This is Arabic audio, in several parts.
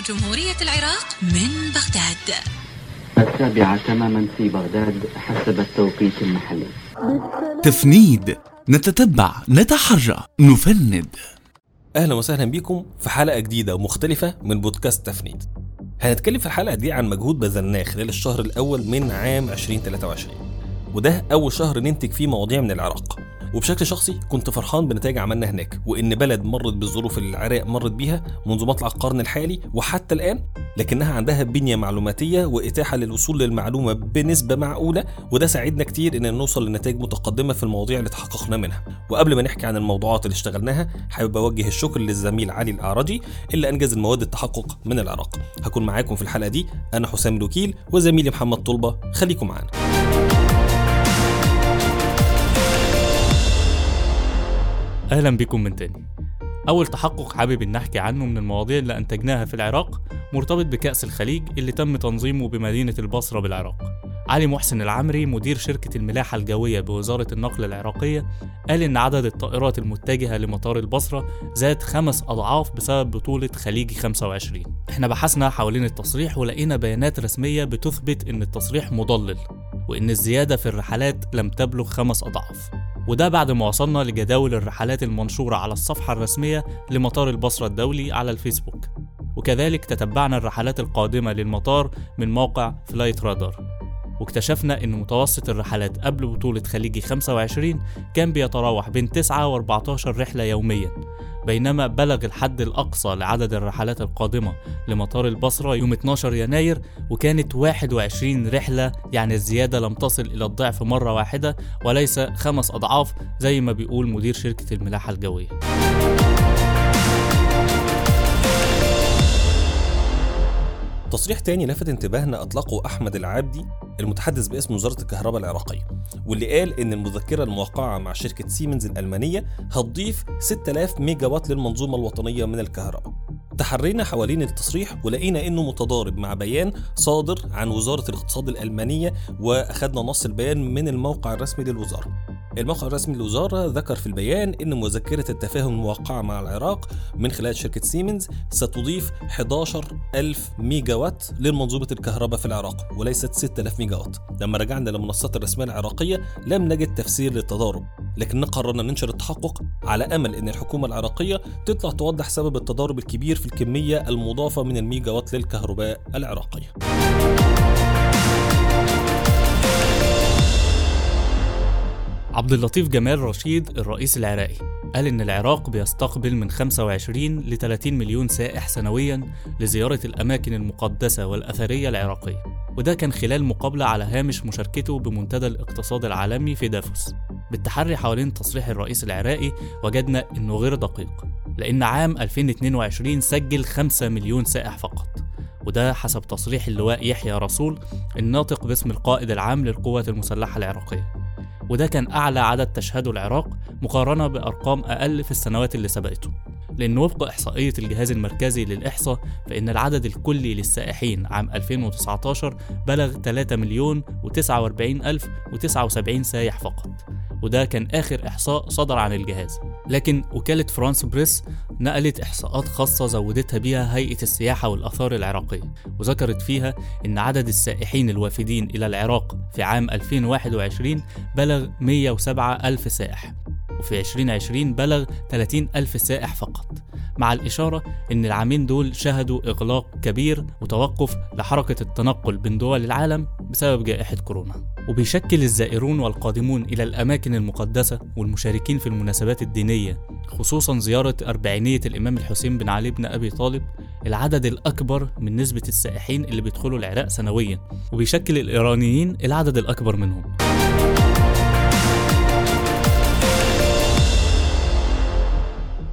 جمهورية العراق من بغداد. السابعة تماما في بغداد حسب التوقيت المحلي. تفنيد نتتبع نتحرى نفند. أهلا وسهلا بيكم في حلقة جديدة ومختلفة من بودكاست تفنيد. هنتكلم في الحلقة دي عن مجهود بذلناه خلال الشهر الأول من عام 2023 وده أول شهر ننتج فيه مواضيع من العراق. وبشكل شخصي كنت فرحان بنتائج عملنا هناك وإن بلد مرت بالظروف اللي العراق مرت بيها منذ مطلع القرن الحالي وحتى الآن لكنها عندها بنية معلوماتية وإتاحة للوصول للمعلومة بنسبة معقولة وده ساعدنا كتير إن نوصل لنتائج متقدمة في المواضيع اللي تحققنا منها. وقبل ما نحكي عن الموضوعات اللي اشتغلناها حابب أوجه الشكر للزميل علي الأعرجي اللي أنجز المواد التحقق من العراق. هكون معاكم في الحلقة دي أنا حسام الوكيل وزميلي محمد طلبة خليكم معانا. أهلا بكم من تاني. أول تحقق حابب إن أحكي عنه من المواضيع اللي أنتجناها في العراق مرتبط بكأس الخليج اللي تم تنظيمه بمدينة البصرة بالعراق. علي محسن العمري مدير شركة الملاحة الجوية بوزارة النقل العراقية قال إن عدد الطائرات المتجهة لمطار البصرة زاد خمس أضعاف بسبب بطولة خليجي 25 إحنا بحثنا حوالين التصريح ولقينا بيانات رسمية بتثبت إن التصريح مضلل وإن الزيادة في الرحلات لم تبلغ خمس أضعاف. وده بعد ما وصلنا لجداول الرحلات المنشورة على الصفحة الرسمية لمطار البصرة الدولي على الفيسبوك. وكذلك تتبعنا الرحلات القادمة للمطار من موقع فلايت رادار واكتشفنا إن متوسط الرحلات قبل بطولة خليجي 25 كان بيتراوح بين 9 و 14 رحلة يوميا بينما بلغ الحد الأقصى لعدد الرحلات القادمة لمطار البصرة يوم 12 يناير وكانت 21 رحلة يعني الزيادة لم تصل إلى الضعف مرة واحدة وليس خمس أضعاف زي ما بيقول مدير شركة الملاحة الجوية. تصريح تاني لفت انتباهنا أطلقه أحمد العابدي المتحدث باسم وزارة الكهرباء العراقية واللي قال إن المذكرة الموقعة مع شركة سيمنز الألمانية هتضيف 6000 ميجا وات للمنظومة الوطنية للكهرباء. تحرينا حوالين التصريح ولقينا إنه متضارب مع بيان صادر عن وزارة الاقتصاد الألمانية وأخدنا نص البيان من الموقع الرسمي للوزارة. الموقع الرسمي للوزارة ذكر في البيان أن مذكرة التفاهم الموقعة مع العراق من خلال شركة سيمنز ستضيف 11 ألف ميجا وات للمنظومة الكهرباء في العراق وليست 6000 ميجا وات لما رجعنا للمنصات الرسمية العراقية لم نجد تفسير للتضارب. لكننا قررنا ننشر التحقق على أمل أن الحكومة العراقية تطلع توضح سبب التضارب الكبير في الكمية المضافة من الميجا وات للكهرباء العراقية. عبد اللطيف جمال رشيد الرئيس العراقي قال إن العراق بيستقبل من 25 ل 30 مليون سائح سنويا لزيارة الأماكن المقدسة والأثرية العراقية وده كان خلال مقابلة على هامش مشاركته بمنتدى الاقتصاد العالمي في دافوس. بالتحري حوالين تصريح الرئيس العراقي وجدنا إنه غير دقيق لأن عام 2022 سجل 5 مليون سائح فقط وده حسب تصريح اللواء يحيى رسول الناطق باسم القائد العام للقوات المسلحة العراقية. وده كان أعلى عدد تشهده العراق مقارنة بأرقام أقل في السنوات اللي سبقته. لأن وفق إحصائية الجهاز المركزي للإحصاء فإن العدد الكلي للسائحين عام 2019 بلغ 3 مليون و49 ألف و79 سايح فقط. وده كان آخر إحصاء صدر عن الجهاز. لكن وكالة فرانس بريس نقلت إحصاءات خاصة زودتها بيها هيئة السياحة والآثار العراقية وذكرت فيها إن عدد السائحين الوافدين إلى العراق في عام 2021 بلغ 107 ألف سائح وفي 2020 بلغ 30 ألف سائح فقط. مع الإشارة إن العامين دول شهدوا إغلاق كبير وتوقف لحركة التنقل بين دول العالم بسبب جائحة كورونا. وبيشكل الزائرون والقادمون إلى الأماكن المقدسة والمشاركين في المناسبات الدينية خصوصا زيارة أربعينية الإمام الحسين بن علي بن أبي طالب العدد الأكبر من نسبة السائحين اللي بيدخلوا العراق سنويا. وبيشكل الإيرانيين العدد الأكبر منهم.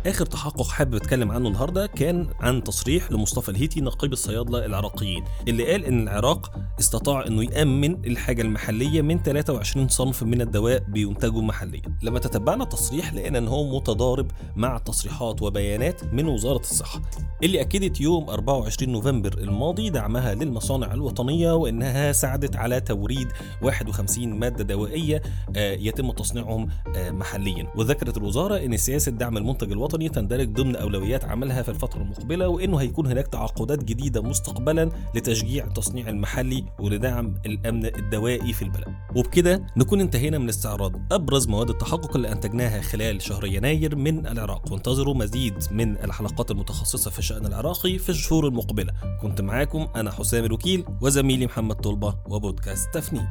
آخر تحقق حابب أتكلم عنه النهارده كان عن تصريح لمصطفى الهيتي نقيب الصيادله العراقيين اللي قال إن العراق استطاع إنه يأمن الحاجة المحلية من 23 صنف من الدواء بينتجوا محليا. لما تتبعنا التصريح لقينا إن هو متضارب مع تصريحات وبيانات من وزارة الصحة اللي أكدت يوم 24 نوفمبر الماضي دعمها للمصانع الوطنية وإنها ساعدت على توريد 51 مادة دوائية يتم تصنيعهم محليا. وذكرت الوزارة إن سياسة دعم المنتج الوطني الوطني تندرج ضمن أولويات عملها في الفترة المقبلة وإنه هيكون هناك تعاقدات جديدة مستقبلا لتشجيع التصنيع المحلي ولدعم الأمن الدوائي في البلد. وبكده نكون انتهينا من استعراض أبرز مواد التحقق اللي أنتجناها خلال شهر يناير من العراق. وانتظروا مزيد من الحلقات المتخصصة في الشأن العراقي في الشهور المقبلة. كنت معاكم أنا حسام الوكيل وزميلي محمد طلبة وبودكاست تفنيد.